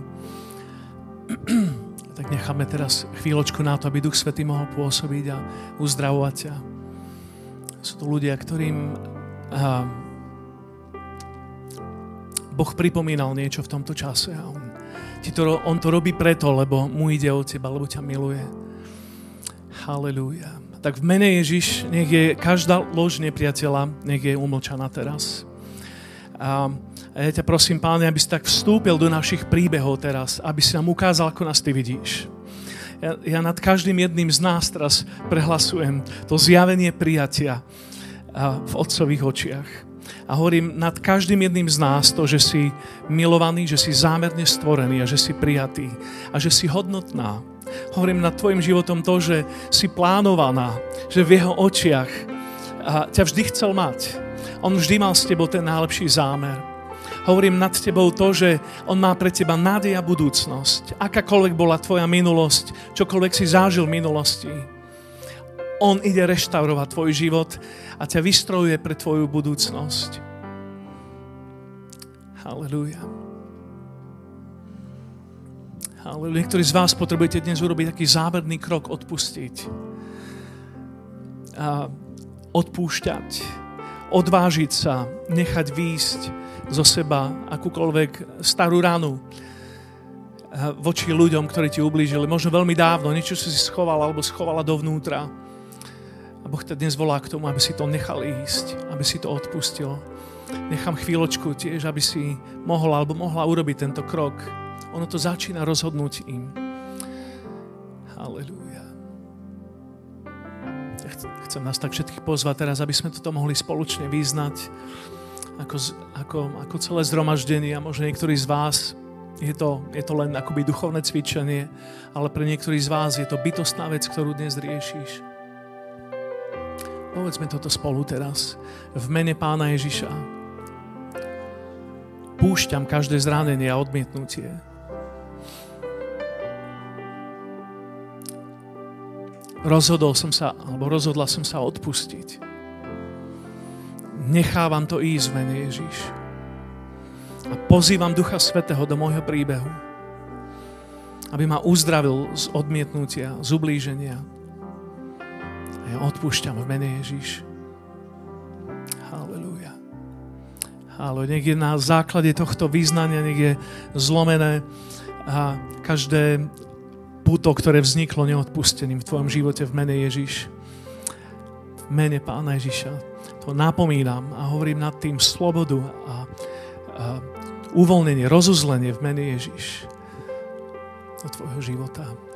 tak necháme teraz chvíľočku na to, aby Duch Svetý mohol pôsobiť a uzdravovať ťa. Sú to ľudia, ktorým a, Boh pripomínal niečo v tomto čase a on, ti to, on to robí preto, lebo mu ide o teba, lebo ťa miluje. Halelujá tak v mene Ježiš, nech je každá lož nepriateľa, nech je umlčaná teraz. A, ja ťa prosím, páne, aby si tak vstúpil do našich príbehov teraz, aby si nám ukázal, ako nás ty vidíš. Ja, ja nad každým jedným z nás teraz prehlasujem to zjavenie prijatia v otcových očiach. A hovorím nad každým jedným z nás to, že si milovaný, že si zámerne stvorený a že si prijatý a že si hodnotná Hovorím nad tvojim životom to, že si plánovaná, že v jeho očiach ťa vždy chcel mať. On vždy mal s tebou ten najlepší zámer. Hovorím nad tebou to, že on má pre teba nádej a budúcnosť. Akákoľvek bola tvoja minulosť, čokoľvek si zážil v minulosti. On ide reštaurovať tvoj život a ťa vystrojuje pre tvoju budúcnosť. Halelúja. Halelúja. Niektorí z vás potrebujete dnes urobiť taký záverný krok, odpustiť. A odpúšťať. Odvážiť sa, nechať výjsť zo seba akúkoľvek starú ranu voči ľuďom, ktorí ti ublížili. Možno veľmi dávno, niečo si schovala alebo schovala dovnútra. A Boh ťa dnes volá k tomu, aby si to nechal ísť, aby si to odpustil. Nechám chvíľočku tiež, aby si mohla alebo mohla urobiť tento krok. Ono to začína rozhodnúť im. Halelúja. Ja chcem nás tak všetkých pozvať teraz, aby sme toto mohli spoločne vyznať ako, ako, ako celé zhromaždenie a možno niektorí z vás je to, je to len akoby duchovné cvičenie, ale pre niektorých z vás je to bytostná vec, ktorú dnes riešiš. Povedzme toto spolu teraz. V mene Pána Ježiša púšťam každé zranenie a odmietnutie. Rozhodol som sa, alebo rozhodla som sa odpustiť. Nechávam to ísť mene Ježiš a pozývam Ducha Svetého do môjho príbehu, aby ma uzdravil z odmietnutia, z ublíženia. A ja odpúšťam v mene Ježiš. Halelúja. Halelúja. Nech je na základe tohto význania, nech je zlomené a každé puto, ktoré vzniklo neodpusteným v tvojom živote v mene Ježiš. V mene Pána Ježiša. To napomínam a hovorím nad tým slobodu a, a uvoľnenie, rozuzlenie v mene Ježiš do tvojho života.